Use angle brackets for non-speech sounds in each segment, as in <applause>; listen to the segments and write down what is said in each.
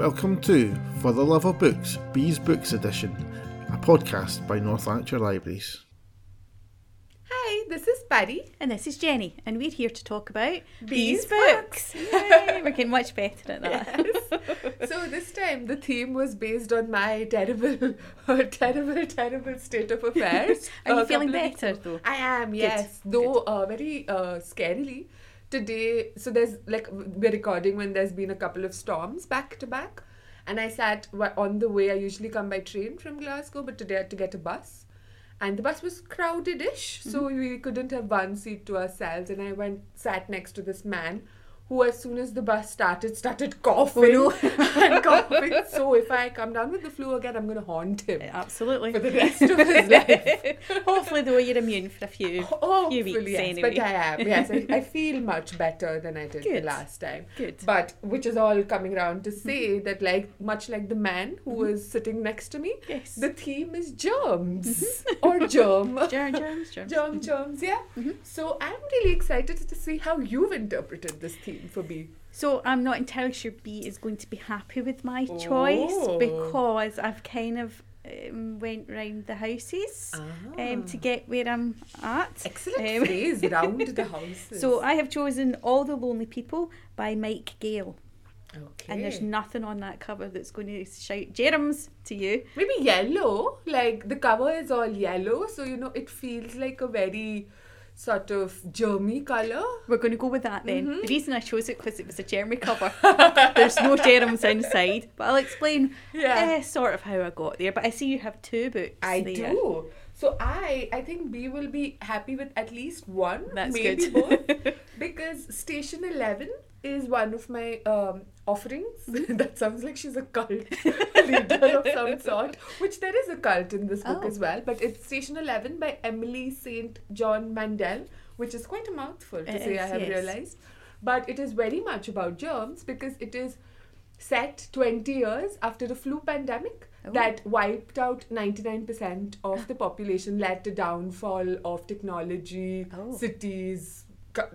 Welcome to For the Love of Books, Bea's Books Edition, a podcast by North Lanarkshire Libraries. Hi, this is Pari. And this is Jennie, and we're here to talk about Bea's Bea's books. Yay, we're getting much better at that. So this time the theme was based on my terrible, <laughs> terrible, terrible state of affairs. <laughs> Are you feeling couple of weeks better, ago. though? I am, yes. Though uh, very uh, scarily today. So there's like we're recording when there's been a couple of storms back to back, and I sat on the way. I usually come by train from Glasgow, but today I had to get a bus. And the bus was crowded-ish, so Mm-hmm. we couldn't have one seat to ourselves. And I went sat next to this man, who as soon as the bus started, started oh, coughing <laughs> Oh, and coughing. So if I come down with the flu again, I'm gonna haunt him Absolutely. for the rest of his <laughs> life. Hopefully, though, you're immune for a few, Hopefully, few weeks yes, anyway. but I am. Yes, I, I <laughs> feel much better than I did the last time. Good. But which is all coming around to say mm-hmm. that, like, much like the man who mm-hmm. was sitting next to me, Yes. the theme is germs mm-hmm. or germ. Germs, germs, germs. Germ, germs, yeah. So I'm really excited to see how you've interpreted this theme for me. So I'm not entirely sure Bea is going to be happy with my choice Oh. because I've kind of um, went round the houses um, to get where I'm at. Excellent Um, phrase, <laughs> round the houses. So I have chosen All the Lonely People by Mike Gayle. okay. And there's nothing on that cover that's going to shout germs to you. Maybe yellow, like the cover is all yellow, so you know it feels like a very sort of germy colour. We're going to go with that then. Mm-hmm. The reason I chose it because it was a germy cover. <laughs> There's no germs inside, but I'll explain Yeah. eh, sort of how I got there. But I see you have two books. I there. do. So I I think Bea will be happy with at least one, That's maybe good. both, <laughs> because Station Eleven is one of my um, offerings. <laughs> <laughs> that sounds like she's a cult <laughs> leader of some sort, which there is a cult in this book Oh. as well. But it's Station Eleven by Emily Saint John Mandel, which is quite a mouthful to It say. I have yes. realized, but it is very much about germs because it is set 20 years after the flu pandemic Oh. that wiped out 99% of the population, led to downfall of technology, Oh. cities,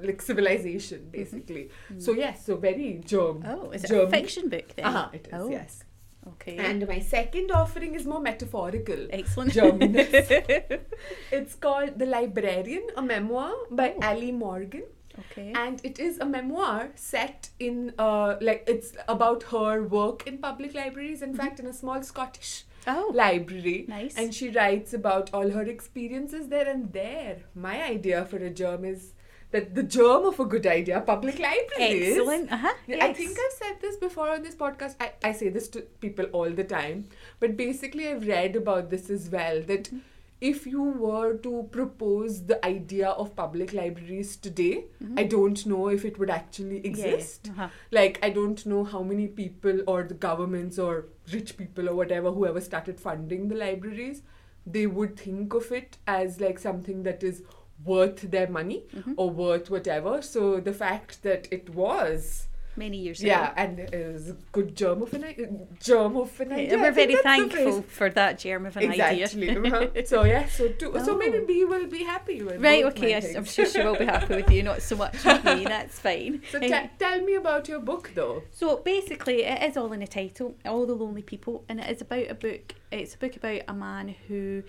like civilization, basically. So yes, so very germ. Mm-hmm. Oh, is it germ. a fiction book then? Uh-huh, it is, Oh, yes. Okay. And my second offering is more metaphorical. Excellent. <laughs> It's called The Librarian, a memoir by Oh. Allie Morgan okay. and it is a memoir set in uh like it's about her work in public libraries in fact in a small scottish oh, library Nice. and she writes about all her experiences there and there my idea for a germ is that the germ of a good idea public libraries excellent. Uh huh. I think I've said this before on this podcast. I, I say this to people all the time. But basically, I've read about this as well that Mm-hmm. if you were to propose the idea of public libraries today, Mm-hmm. I don't know if it would actually exist. Uh-huh. Like, I don't know how many people or the governments or rich people or whatever, whoever started funding the libraries, they would think of it as like something that is worth their money Mm-hmm. or worth whatever. So the fact that it was Many years yeah, ago. and it was a good germ of an idea. Germ of an idea. We're very thankful for that germ of an Exactly. idea. uh-huh. <laughs> So yeah, so two, so maybe Oh. Bea will be happy with Right, okay, I, am sure she will be happy with you, not so much with me, <laughs> that's fine. So te- tell me about your book though. So basically, it is all in the title, All the Lonely People, and it is about a book. It's a book about a man who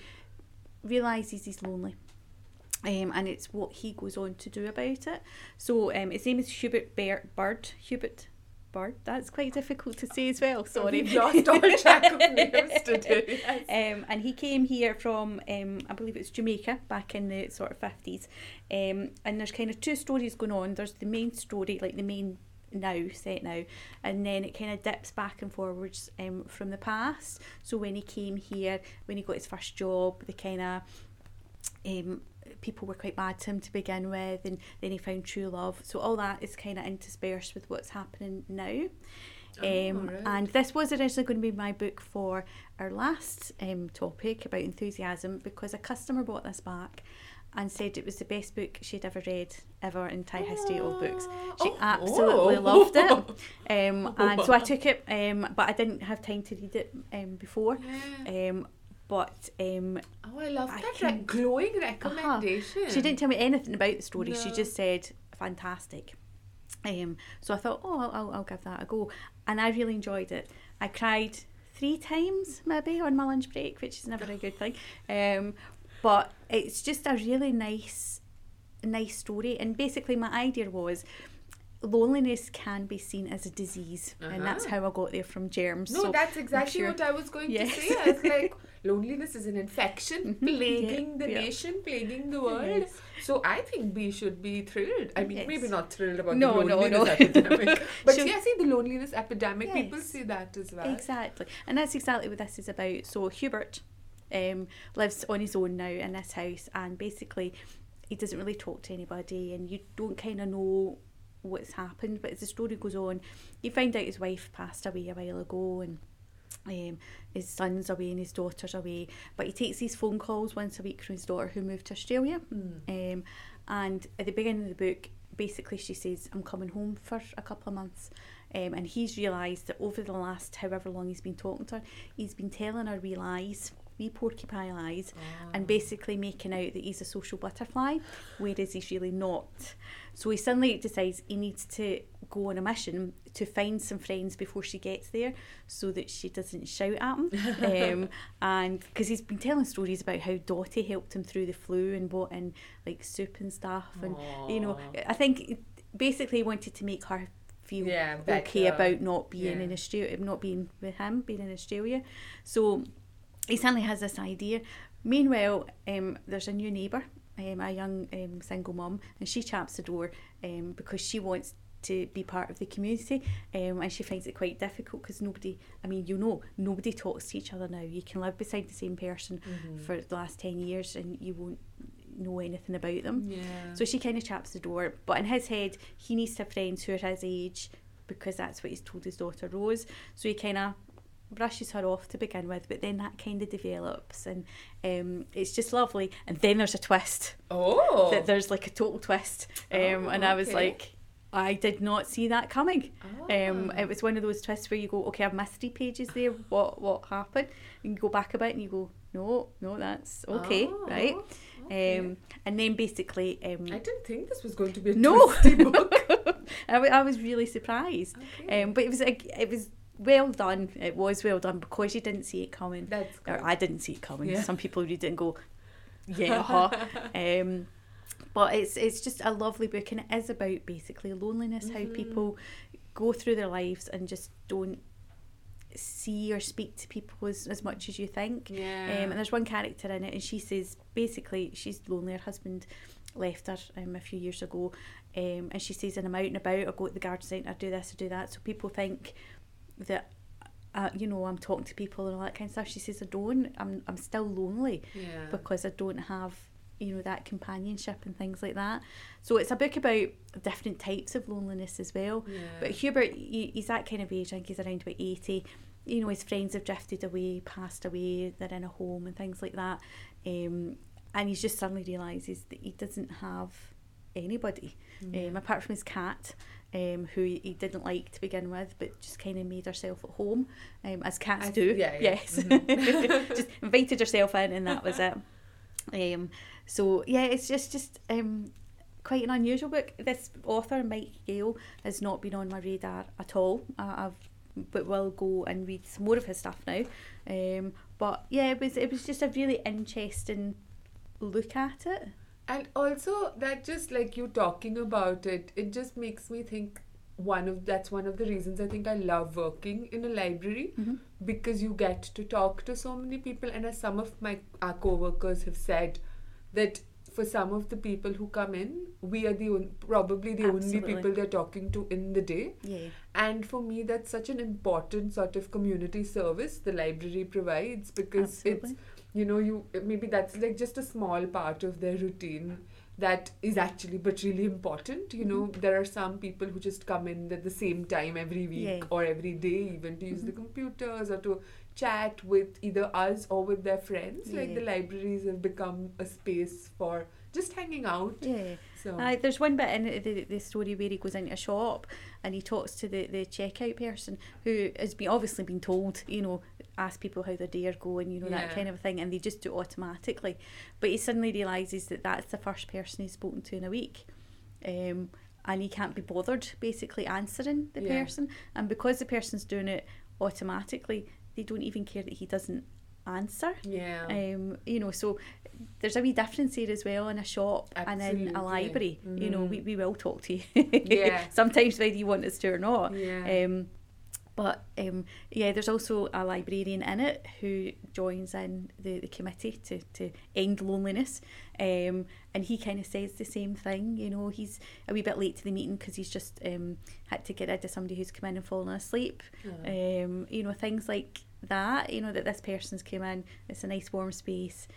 realizes he's lonely. Um, and it's what he goes on to do about it. So um, his name is Hubert Bear- Bird. Hubert Bird. That's quite difficult to say as well. Sorry. We've lost all track of names today. <laughs> Yes. Um, and he came here from, um, I believe it's Jamaica, back in the sort of 50s. Um, and there's kind of two stories going on. There's the main story, like the main now, set now, and then it kind of dips back and forwards um, from the past. So when he came here, when he got his first job, the kind of um, people were quite mad to him to begin with, and then he found true love. So all that is kind of interspersed with what's happening now. Um, alright. and this was originally going to be my book for our last um, topic about enthusiasm because a customer bought this back and said it was the best book she'd ever read ever in Thai history of books. She Oh. absolutely Oh. loved it. <laughs> Um, and so I took it, um, but I didn't have time to read it um, before. Yeah. But um, Oh, I love I that can- glowing recommendation. she didn't tell me anything about the story. She just said fantastic. Um, so I thought, oh, I'll, I'll, give that a go. And I really enjoyed it. I cried three times maybe on my lunch break, which is never a good thing. Um, but it's just a really nice, nice story. And basically, my idea was loneliness can be seen as a disease, and that's Uh-huh. how I got there from germs. No, so that's exactly sure- what I was going Yes. to say. I was like, <laughs> loneliness is an infection Mhm. plaguing Yeah, the yeah. nation, plaguing the world. Yes. So I think we should be thrilled. I mean, Yes. maybe not thrilled about No, the no, loneliness no. epidemic. <laughs> But yeah, see, the loneliness epidemic, people Yes. see that as well. Exactly. And that's exactly what this is about. So Hubert um, lives on his own now in this house and basically he doesn't really talk to anybody and you don't kind of know what's happened but as the story goes on you find out his wife passed away a while ago and um, his son's away and his daughter's away but he takes these phone calls once a week from his daughter who moved to Australia Mm. um, and at the beginning of the book, basically she says, I'm coming home for a couple of months. Um, and he's realised that over the last however long he's been talking to her, he's been telling her wee lies, wee porcupine lies, and basically making out that he's a social butterfly, whereas he's really not. So he suddenly decides he needs to go on a mission to find some friends before she gets there so that she doesn't shout at him. <laughs> um, and because he's been telling stories about how Dottie helped him through the flu and bought in like soup and stuff. And, you know, I think basically he wanted to make her feel Yeah, okay about not being Yeah. in Australia, not being with him, being in Australia. So he suddenly has this idea. Meanwhile, um, there's a new neighbour, um, a young um, single mum, and she chaps the door um, because she wants to be part of the community um, and she finds it quite difficult because nobody, I mean, you know, nobody talks to each other now. You can live beside the same person Mm-hmm. for the last 10 years and you won't know anything about them. Yeah. So she kind of chaps the door, but in his head, he needs to have friends who are his age because that's what he's told his daughter Rose. So he kind of brushes her off to begin with, but then that kind of develops, and um, it's just lovely. And then there's a twist. oh. That there's like a total twist, um, Oh, and I was like. I did not see that coming. Um, Ah. it was one of those twists where you go, okay, I've missed three pages there. What what happened? And you go back a bit and you go, no, no, that's okay, Oh, right? okay. Um, and then basically, um, I didn't think this was going to be a no, twisty <laughs> book. I was really surprised. Okay. Um, but it was like it was well done. It was well done because you didn't see it coming. That's Or. I didn't see it coming. Yeah. Some people read it and go, <laughs> yeah, huh. um, but it's it's just a lovely book and it is about basically loneliness, how Mhm. people go through their lives and just don't see or speak to people as, as much as you think. Yeah. Um, and there's one character in it, and she says basically she's lonely. Her husband left her um, a few years ago, um, and she says, "And I'm out and about. I go to the garden centre, I do this, I do that." So people think that. Uh, you know, I'm talking to people and all that kind of stuff. She says, I don't. I'm, I'm still lonely yeah. because I don't have, you know, that companionship and things like that. So it's a book about different types of loneliness as well. yeah. But Hubert, he, he's that kind of age. I think he's around about 80. You know, his friends have drifted away, passed away, they're in a home and things like that. Um, and he's just suddenly realises that he doesn't have anybody, Yeah. um, apart from his cat, um, who he didn't like to begin with, but just kind of made herself at home, um, as cats I- do. yeah, yeah. Yes. <laughs> just invited herself in and that was it. <laughs> Um, so, yeah, it's just, just um, quite an unusual book. This author, Mike Gayle, has not been on my radar at all. I, I've, but will go and read some more of his stuff now. Um, but yeah, it was it was just a really interesting look at it. And also that just like you talking about it, it just makes me think one of that's one of the reasons I think I love working in a library Mhm. because you get to talk to so many people and as some of my our co-workers have said that for some of the people who come in we are the on, probably the Absolutely. only people they're talking to in the day Yeah. and for me that's such an important sort of community service the library provides because Absolutely. it's you know you maybe that's like just a small part of their routine that is actually but really important you know mm-hmm. there are some people who just come in at the same time every week Yeah. or every day even to use the mm-hmm. computers or to chat with either us or with their friends like the libraries have become a space for just hanging out Yeah. so Aye, there's one bit in the, the story where he goes into a shop and he talks to the, the checkout person who has been obviously been told, you know, ask people how their day are going, you know, that kind of thing, and they just do it automatically. But he suddenly realises that that's the first person he's spoken to in a week. Um, and he can't be bothered basically answering the Yeah. person. And because the person's doing it automatically, they don't even care that he doesn't answer. Yeah. Um, you know, so there's a wee difference here as well in a shop and in a library. You know, we, we will talk to you. Yeah. <laughs> Sometimes whether you want us to or not. yeah. Um, but um, yeah, there's also a librarian in it who joins in the, the committee to, to end loneliness. Um, and he kind of says the same thing. You know, he's a wee bit late to the meeting because he's just um, had to get rid of somebody who's come in and fallen asleep. Yeah. Um, you know, things like that. You know, that this person's come in, it's a nice warm space,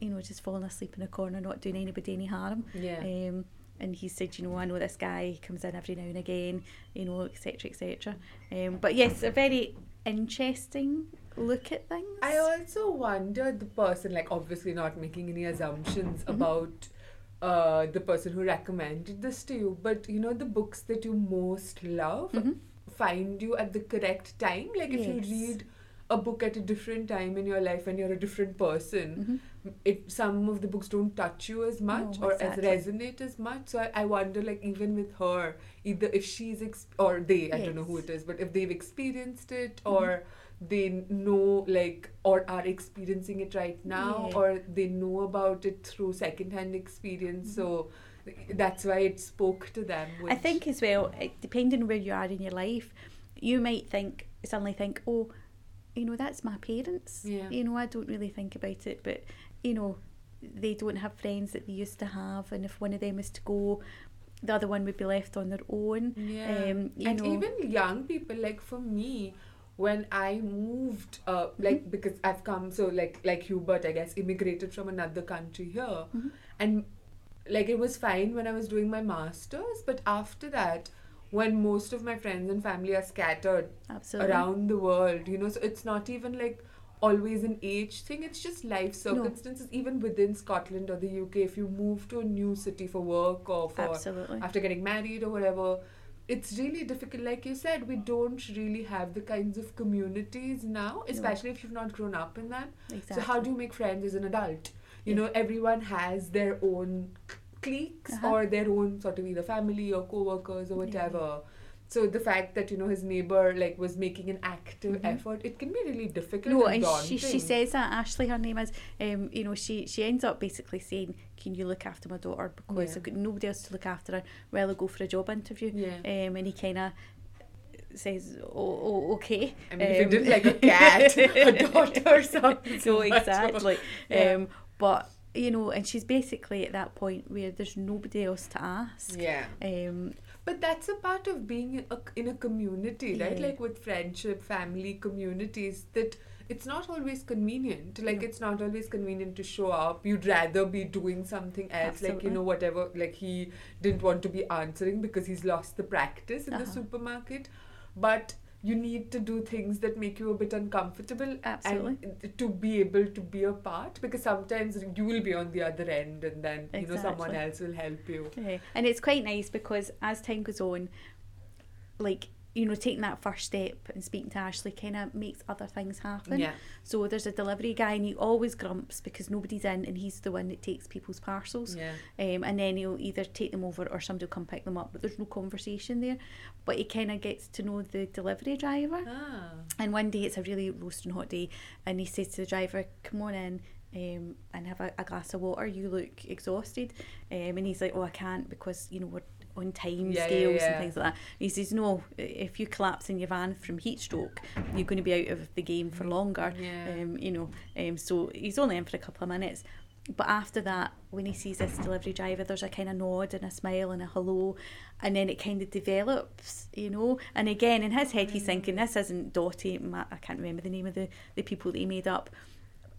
you know, just falling asleep in a corner, not doing anybody any harm. yeah. Um, and he said, you know, I know this guy he comes in every now and again, you know, etc. etc. Um, but yes, a very interesting look at things. I also wonder the person, like obviously not making any assumptions Mm-hmm. about uh, the person who recommended this to you, but you know the books that you most love Mhm. find you at the correct time. Like if you read a book at a different time in your life and you're a different person, Mhm. it some of the books don't touch you as much No, or exactly. as resonate as much. So I, I wonder, like even with her, either if she's ex- or they, I don't know who it is, but if they've experienced it Mhm. or they know like or are experiencing it right now Yeah. or they know about it through secondhand experience. So that's why it spoke to them. Mm-hmm. I think as well, it, depending where you are in your life, you might think suddenly think, oh, you know, that's my parents. Yeah. You know, I don't really think about it, but you know, they don't have friends that they used to have, and if one of them is to go, the other one would be left on their own. Yeah. Um, you and know, even young people, like for me, when I moved, uh, Mm-hmm. like because I've come, so like like Hubert, I guess, immigrated from another country here, Mhm. and like it was fine when I was doing my masters, but after that, when most of my friends and family are scattered absolutely. around the world, you know, so it's not even like always an age thing it's just life circumstances even within scotland or the uk if you move to a new city for work or for Absolutely. after getting married or whatever it's really difficult like you said we don't really have the kinds of communities now especially if you've not grown up in them Exactly. so how do you make friends as an adult you Yeah. know everyone has their own cliques Uh-huh. or their own sort of either family or co-workers or whatever so the fact that you know his neighbor like was making an active Mhm. effort it can be really difficult No, and and she, she says that Ashley, her name is. Um, you know, she she ends up basically saying, "Can you look after my daughter because Yeah. I've got nobody else to look after her." Well, I'll go for a job interview. yeah Um, and he kind of says, "Oh, oh okay." I mean, if you Um, did like a <laughs> cat, a daughter sounds <laughs> no, much more- exactly. Yeah. Um, but you know, and she's basically at that point where there's nobody else to ask. Yeah. Um, But that's a part of being in a, in a community, right? Yeah. Like with friendship, family, communities, that it's not always convenient. Like No. it's not always convenient to show up. You'd rather be doing something else, like you know whatever. Like he didn't want to be answering because he's lost the practice in the Uh-huh. supermarket, but. You need to do things that make you a bit uncomfortable Absolutely. and to be able to be a part because sometimes you will be on the other end and then you know someone else will help you. Yeah, and it's quite nice because as time goes on, like you know, taking that first step and speaking to Ashley kind of makes other things happen. Yeah. So there's a delivery guy and he always grumps because nobody's in and he's the one that takes people's parcels. Yeah. Um, and then he'll either take them over or somebody will come pick them up, but there's no conversation there. But he kind of gets to know the delivery driver. Ah. And one day it's a really roasting hot day, and he says to the driver, "Come on in." Um, and have a, a glass of water. You look exhausted, um, and he's like, "Oh, I can't because you know we're on time Yeah, yeah, scales yeah. and things like that." He says, "No, if you collapse in your van from heat stroke, you're going to be out of the game for longer." Yeah. Um, you know, um, so he's only in for a couple of minutes. But after that, when he sees this delivery driver, there's a kind of nod and a smile and a hello, and then it kind of develops, you know. And again, in his head, he's thinking, "This isn't Dottie." I can't remember the name of the, the people that he made up,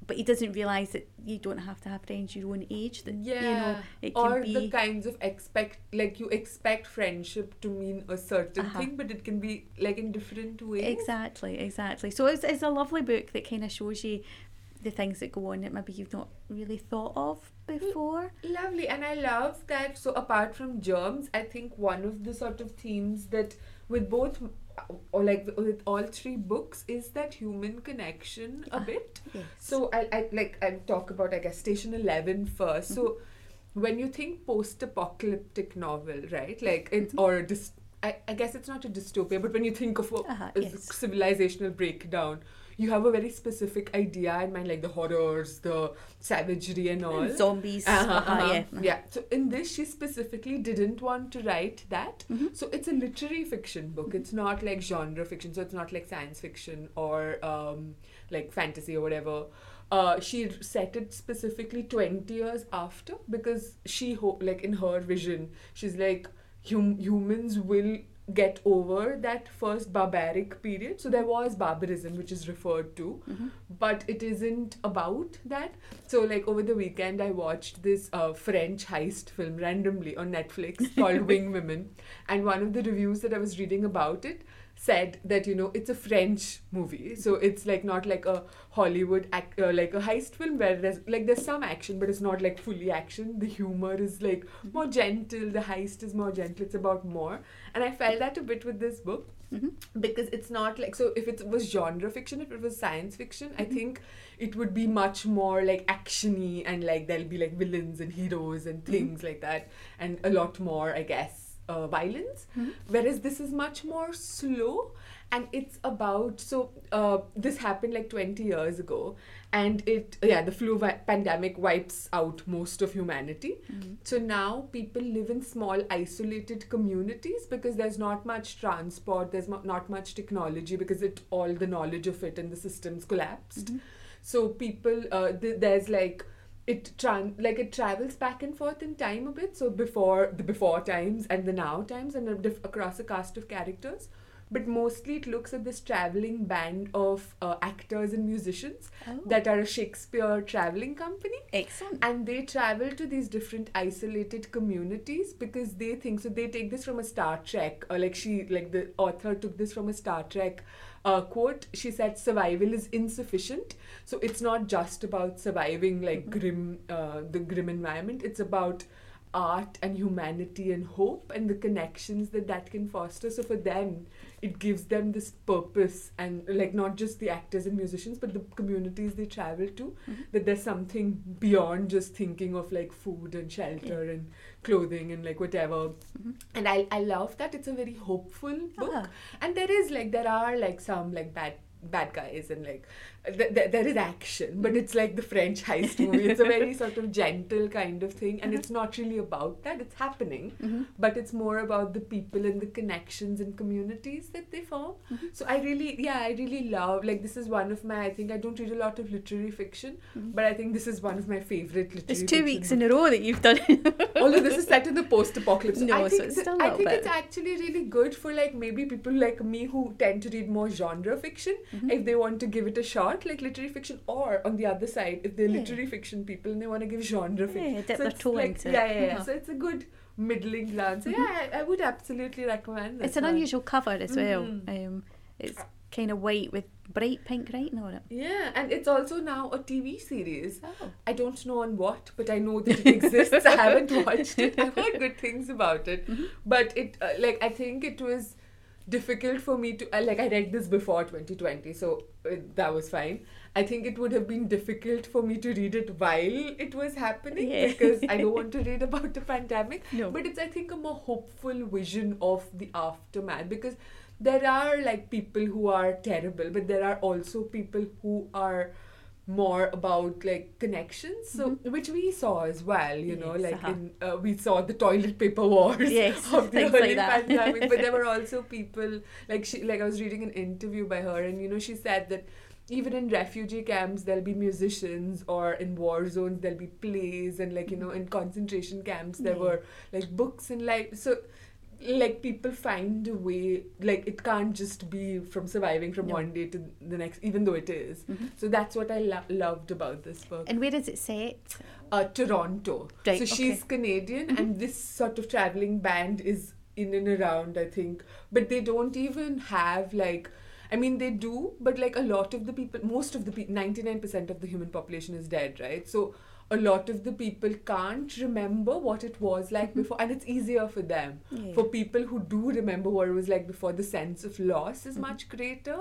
but he doesn't realise that you don't have to have friends your own age. That yeah you know, it can or be the kinds of expect like you expect friendship to mean a certain Uh-huh. thing but it can be like in different ways exactly, exactly. So it's it's a lovely book that kind of shows you the things that go on that maybe you've not really thought of before. lovely and i love that so apart from germs i think one of the sort of themes that with both or like with all three books is that human connection a Ah, bit Yes. So I, I like I talk about I guess station 11 first. So when you think post-apocalyptic novel, right? Like it's or a dys- I, I guess it's not a dystopia, but when you think of a, Uh-huh, yes. civilizational breakdown, you have a very specific idea in mind, like the horrors, the savagery, and all. Zombies. Uh-huh, uh-huh, uh-huh. yeah. Yeah. So in this, she specifically didn't want to write that. Mhm. So it's a literary fiction book. It's not like genre fiction. So it's not like science fiction or um, like fantasy or whatever. Uh, she set it specifically 20 years after because she hope like in her vision she's like hum- humans will get over that first barbaric period so there was barbarism which is referred to Mhm. but it isn't about that so like over the weekend i watched this uh, french heist film randomly on netflix called <laughs> wing women and one of the reviews that i was reading about it said that you know it's a french movie. So it's like not like a hollywood ac- uh, like a heist film where there's like there's some action but it's not like fully action. The humor is like more gentle. The heist is more gentle. It's about more. And i felt that a bit with this book Mhm. because it's not like so if it was genre fiction if it was science fiction i Mhm. think it would be much more like actiony and like there'll be like villains and heroes and Mhm. things like that and a lot more i guess uh, violence Mhm. whereas this is much more slow and it's about so uh, this happened like 20 years ago and it yeah the flu vi- pandemic wipes out most of humanity Mhm. so now people live in small isolated communities because there's not much transport there's mo- not much technology because it all the knowledge of it and the systems collapsed Mhm. so people uh, th- there's like it tran- like it travels back and forth in time a bit so before the before times and the now times and a diff- across a cast of characters but mostly it looks at this traveling band of uh, actors and musicians Oh. that are a shakespeare traveling company Excellent. and they travel to these different isolated communities because they think so they take this from a star trek or like she like the author took this from a star trek uh, quote she said survival is insufficient. So it's not just about surviving like Mhm. grim uh, the grim environment. It's about art and humanity and hope and the connections that that can foster. So for them it gives them this purpose and like not just the actors and musicians but the communities they travel to Mhm. that there's something beyond just thinking of like food and shelter and clothing and like whatever Mhm. and I, I love that it's a very hopeful book Ah. and there is like there are like some like bad bad guys and like th- th- there is action but it's like the french heist movie it's a very <laughs> sort of gentle kind of thing and Uh-huh. it's not really about that it's happening Mhm. but it's more about the people and the connections and communities that they form Mhm. so i really yeah i really love like this is one of my i think i don't read a lot of literary fiction Mhm. but i think this is one of my favorite literary It's two fiction weeks in a row that you've done. although this is set in the post-apocalypse <laughs> No, I so it's still I think it's actually really good for like maybe people like me who tend to read more genre fiction Mhm. if they want to give it a shot like literary fiction or on the other side if they're Yeah. literary fiction people and they want to give genre fiction Yeah, so it's like, yeah, yeah, yeah. Uh-huh. so it's a good middling glance. so Mhm. yeah I, I would absolutely recommend It's an one. unusual cover as well. Mhm. Um, it's kind of white with bright pink writing on it. yeah and it's also now a TV series Oh. I don't know on what, but I know that it exists. I haven't <laughs> watched it. I've heard good things about it, Mhm. but it uh, like I think it was difficult for me to uh, like I read this before 2020, so uh, that was fine. I think it would have been difficult for me to read it while it was happening Yeah. because I don't <laughs> want to read about the pandemic. No. But it's I think a more hopeful vision of the aftermath because there are like people who are terrible, but there are also people who are more about like connections so which we saw as well you know like uh-huh. in uh, we saw the toilet paper wars Yes, <laughs> of the things early like that. pandemic but there were <laughs> also people like she like i was reading an interview by her and you know she said that even in refugee camps there'll be musicians or in war zones there'll be plays and like you know in concentration camps there Yeah. were like books and like so like people find a way like it can't just be from surviving from one day to the next even though it is Mhm. so that's what I lo- loved about this book. And where does it set? Uh, Toronto. Right, so she's okay. Canadian, Mhm. and this sort of traveling band is in and around, I think. But they don't even have like. I mean, they do, but like a lot of the people, most of the people, 99% of the human population is dead, right? So a lot of the people can't remember what it was like before and it's easier for them Yeah. for people who do remember what it was like before the sense of loss is much greater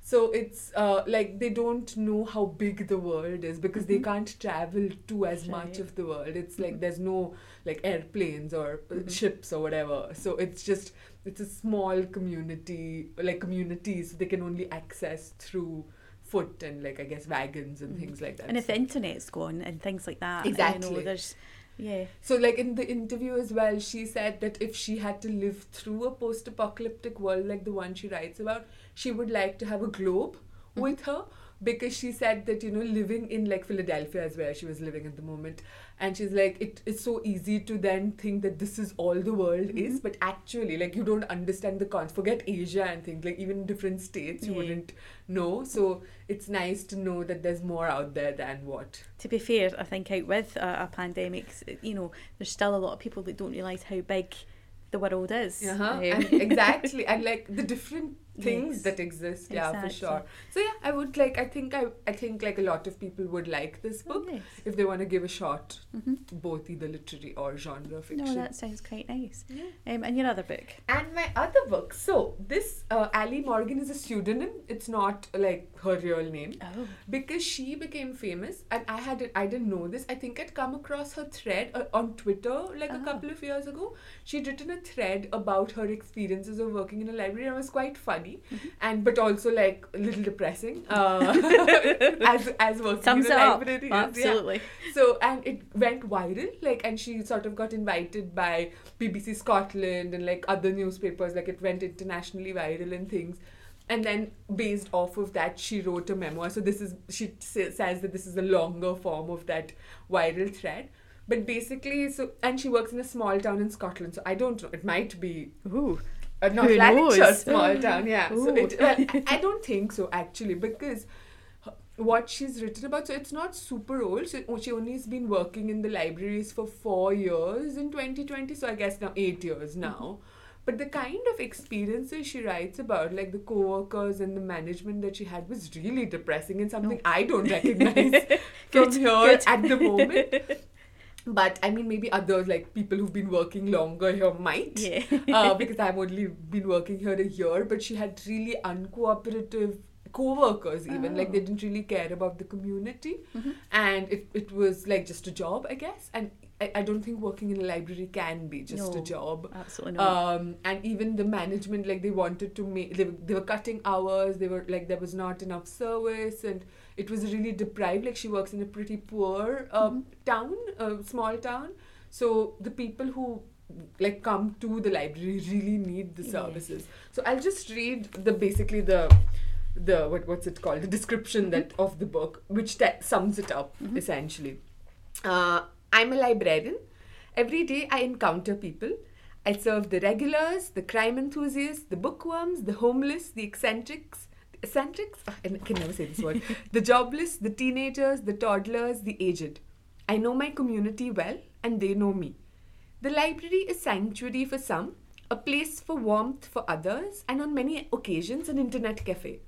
so it's uh, like they don't know how big the world is because they Mhm. can't travel to as much of the world it's like Mhm. there's no like airplanes or uh, Mhm. ships or whatever so it's just it's a small community like communities they can only access through foot and like i guess wagons and Mhm. things like that And if the internet's gone and things like that, You Exactly. know, there's, yeah. So, like in the interview as well, she said that if she had to live through a post apocalyptic world like the one she writes about, she would like to have a globe Mhm. with her because she said that, you know, living in like Philadelphia is where she was living at the moment. And she's like, it, it's so easy to then think that this is all the world is, Mhm. but actually, like, you don't understand the cons. Forget Asia and things, like, even different states, you Yeah. wouldn't know. So, it's nice to know that there's more out there than what. To be fair, I think out with a, a pandemic, you know, there's still a lot of people that don't realise how big the world is. Uh-huh. Um, and <laughs> exactly and like the different things Yes. that exist yeah for sure so yeah i would like i think i i think like a lot of people would like this oh, book yes. if they want to give a shot Mhm. both either literary or genre fiction No, that sounds quite nice. yeah. Um, and your other book? and my other book so this uh, allie morgan is a pseudonym it's not like her real name Oh. because she became famous and i had i didn't know this i think i'd come across her thread uh, on twitter like a Ah. couple of years ago she'd written a thread about her experiences of working in a library and it was quite funny Mhm. and but also like a little depressing uh, <laughs> as as working Sums in it a up. library is, yeah. Absolutely. So and it went viral, like, and she sort of got invited by BBC Scotland and like other newspapers. Like it went internationally viral and things. And then based off of that, she wrote a memoir. So this is she says that this is a longer form of that viral thread. But basically, so and she works in a small town in Scotland. So I don't know. It might be Ooh. Uh, not Who Lanarkshire <laughs> knows? small town, yeah. So it, well, <laughs> I- I don't think so actually because what she's written about, so it's not super old. So she only has been working in the libraries for four years in 2020. So I guess now eight years now. But the kind of experiences she writes about, like the co-workers and the management that she had, was really depressing and something I don't recognize <laughs> from here at the moment. But I mean, maybe others like people who've been working longer here might Yeah. uh, <laughs> because I've only been working here a year, but she had really uncooperative co-workers even like they Oh. didn't really care about the community Mhm. and it, it was like just a job i guess and I, I don't think working in a library can be just a job Absolutely not. um, and even the management like they wanted to make they, they were cutting hours they were like there was not enough service and it was really deprived like she works in a pretty poor uh, Mhm. town a small town. So the people who like come to the library really need the services. So i'll just read the basically the the what, what's it called? The description that of the book which te- sums it up Mhm. essentially. Uh, i'm a librarian. Every day i encounter people. I serve the regulars, the crime enthusiasts, the bookworms, the homeless, the eccentrics, eccentrics, I can never say this word, <laughs> the jobless, the teenagers, the toddlers, the aged. I know my community well and they know me. The library is sanctuary for some, a place for warmth for others, and on many occasions an internet cafe.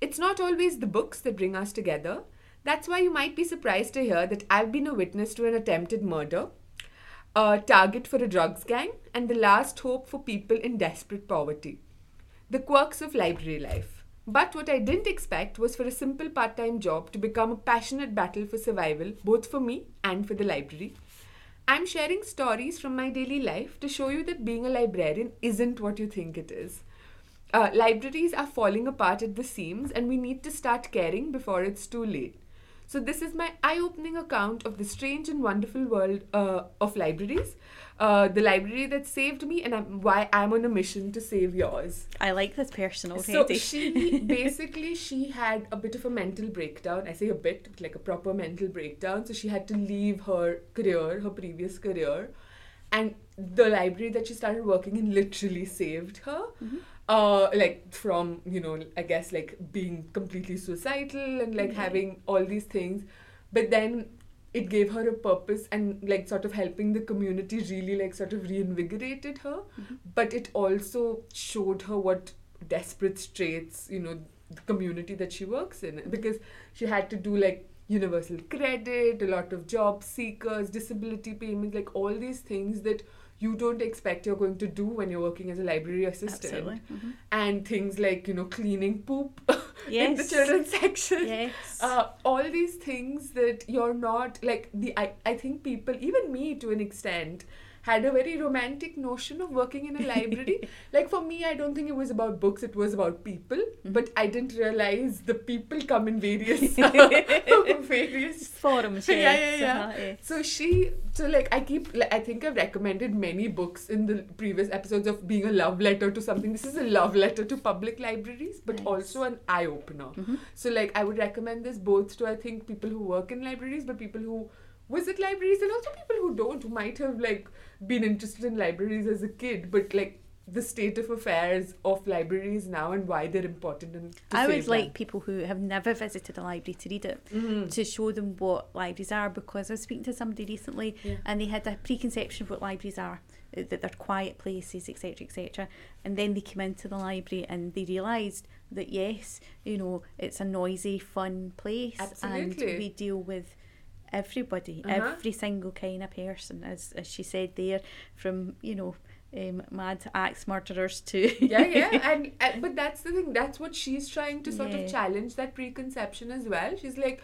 It's not always the books that bring us together. That's why you might be surprised to hear that I've been a witness to an attempted murder, a target for a drugs gang, and the last hope for people in desperate poverty. The quirks of library life. But what I didn't expect was for a simple part time job to become a passionate battle for survival, both for me and for the library. I'm sharing stories from my daily life to show you that being a librarian isn't what you think it is. Uh, libraries are falling apart at the seams, and we need to start caring before it's too late. So, this is my eye opening account of the strange and wonderful world uh, of libraries, uh, the library that saved me, and I'm, why I'm on a mission to save yours. I like this personal. So already. she <laughs> basically she had a bit of a mental breakdown. I say a bit, like a proper mental breakdown. So she had to leave her career, her previous career, and the library that she started working in literally saved her. Mhm. Uh, like from you know, I guess like being completely suicidal and like Yeah. having all these things, but then it gave her a purpose and like sort of helping the community really like sort of reinvigorated her Mhm. but it also showed her what desperate straits you know the community that she works in because she had to do like universal credit, a lot of job seekers, disability payments, like all these things that you don't expect you're going to do when you're working as a library assistant. Mhm. And things like, you know, cleaning poop <laughs> in the children's section. Yes. Uh, all these things that you're not like the I, I think people even me to an extent had a very romantic notion of working in a library <laughs> like for me i don't think it was about books it was about people Mm-hmm. but i didn't realize the people come in various <laughs> <laughs> various Forums, Yeah, yeah, yeah. uh-huh, yeah. so she, so like I keep, like, I think I've recommended many books in the previous episodes of being a love letter to something. This is a love letter to public libraries, but Nice. also an eye opener. Mhm. So like I would recommend this both to I think people who work in libraries, but people who visit libraries, and also people who don't, might have like been interested in libraries as a kid, but like the state of affairs of libraries now and why they're important and I would like people who have never visited a library to read it. them. to show them what libraries are because I was speaking to somebody recently Yeah. and they had a preconception of what libraries are uh, that they're quiet places etc etc and then they came into the library and they realised that yes you know it's a noisy fun place Absolutely. and we deal with everybody Uh-huh. every single kind of person as, as she said there from you know um, mad axe murderers to yeah yeah <laughs> and, and but that's the thing that's what she's trying to sort Yeah. of challenge that preconception as well she's like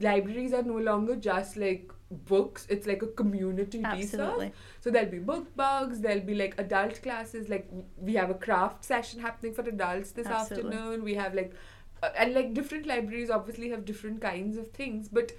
libraries are no longer just like books it's like a community Absolutely. resource so there'll be book bugs there'll be like adult classes like we have a craft session happening for adults this Absolutely. afternoon we have like uh, and like different libraries obviously have different kinds of things but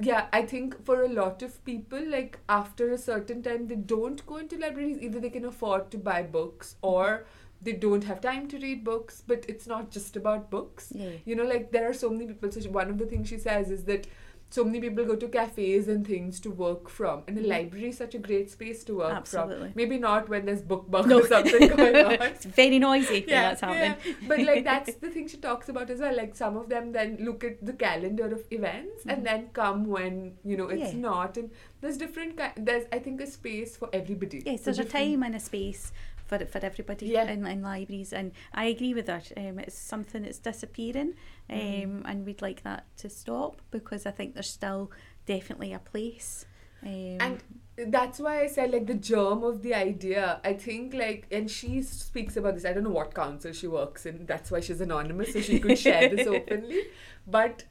yeah i think for a lot of people like after a certain time they don't go into libraries. Either they can afford to buy books mm-hmm. or they don't have time to read books but it's not just about books. Yeah. You know like there are so many people. So she, one of the things she says is that so many people go to cafes and things to work from and a Mhm. library is such a great space to work Absolutely. from maybe not when there's book bug No. or something <laughs> going on it's very noisy when that's happening yeah. But like <laughs> that's the thing she talks about as well. Like some of them then look at the calendar of events Mhm. and then come when you know it's Yeah. not. And there's different. Ki- there's I think a space for everybody. Yes, For there's a time and a space for for everybody Yeah. in, in libraries, and I agree with that. Um, it's something that's disappearing, um, Mhm. and we'd like that to stop because I think there's still definitely a place. Um, And that's why I said like the germ of the idea. I think like and she speaks about this. I don't know what council she works in. That's why she's anonymous, so she could share this <laughs> openly. But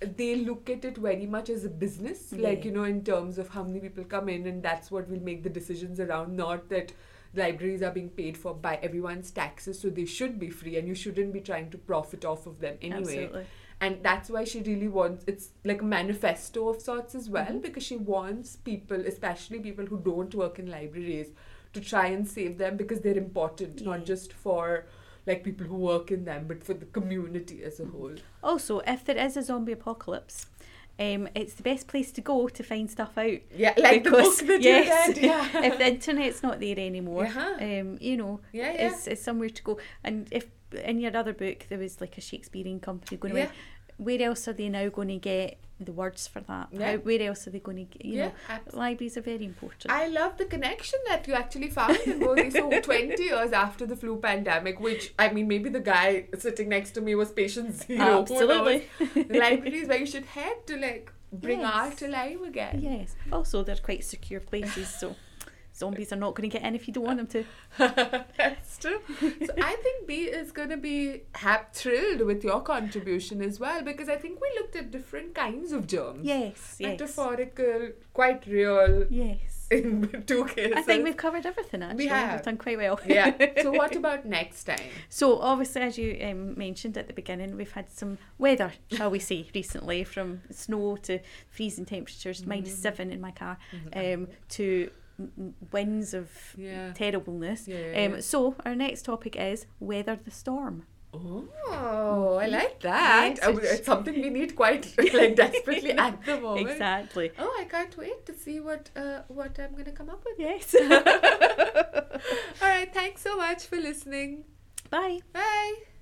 they look at it very much as a business, like Yeah. you know, in terms of how many people come in, and that's what will make the decisions around. Not that libraries are being paid for by everyone's taxes, so they should be free, and you shouldn't be trying to profit off of them anyway absolutely, and that's why she really wants it's like a manifesto of sorts as well Mhm. because she wants people especially people who don't work in libraries to try and save them because they're important Yeah. not just for like people who work in them but for the community as a whole Also, if there is a zombie apocalypse. Um, it's the best place to go to find stuff out. yeah like Because, the book <laughs> that yes, read <laughs> yeah if the internet's not there anymore, Uh-huh. um, you know, yeah yeah it's, it's somewhere to go. And if in your other book there was like a Shakespearean company going yeah away, where else are they now going to get the words for that? Yeah. How, where else are they going to get, you yeah know, absolutely. libraries are very important. I love the connection that you actually found in both. So <laughs> 20 years after the flu pandemic, which I mean, maybe the guy sitting next to me was patient zero. Absolutely. <laughs> libraries where you should head to like bring Yes. art alive again. yes. Also, they're quite secure places, so zombies are not going to get in if you don't want them to. <laughs> That's true. So I think Bea is going to be hap- thrilled with your contribution as well because I think we looked at different kinds of germs. Yes, yes. Metaphorical, quite real Yes. <laughs> in two cases. I think we've covered everything actually. have. We've done quite well. yeah. <laughs> So what about next time? So obviously, as you um, mentioned at the beginning, we've had some weather, shall we say, recently, from snow to freezing temperatures, minus Mm. seven in my car, um, to winds of Yeah. terribleness. Yeah, Um. So our next topic is weather the storm. Oh, I like that. Yes, it's- it's something we need quite <laughs> like desperately at the <laughs> moment. Exactly. Oh, I can't wait to see what uh, what I'm gonna come up with. Yes. <laughs> All right, thanks so much for listening. Bye. Bye.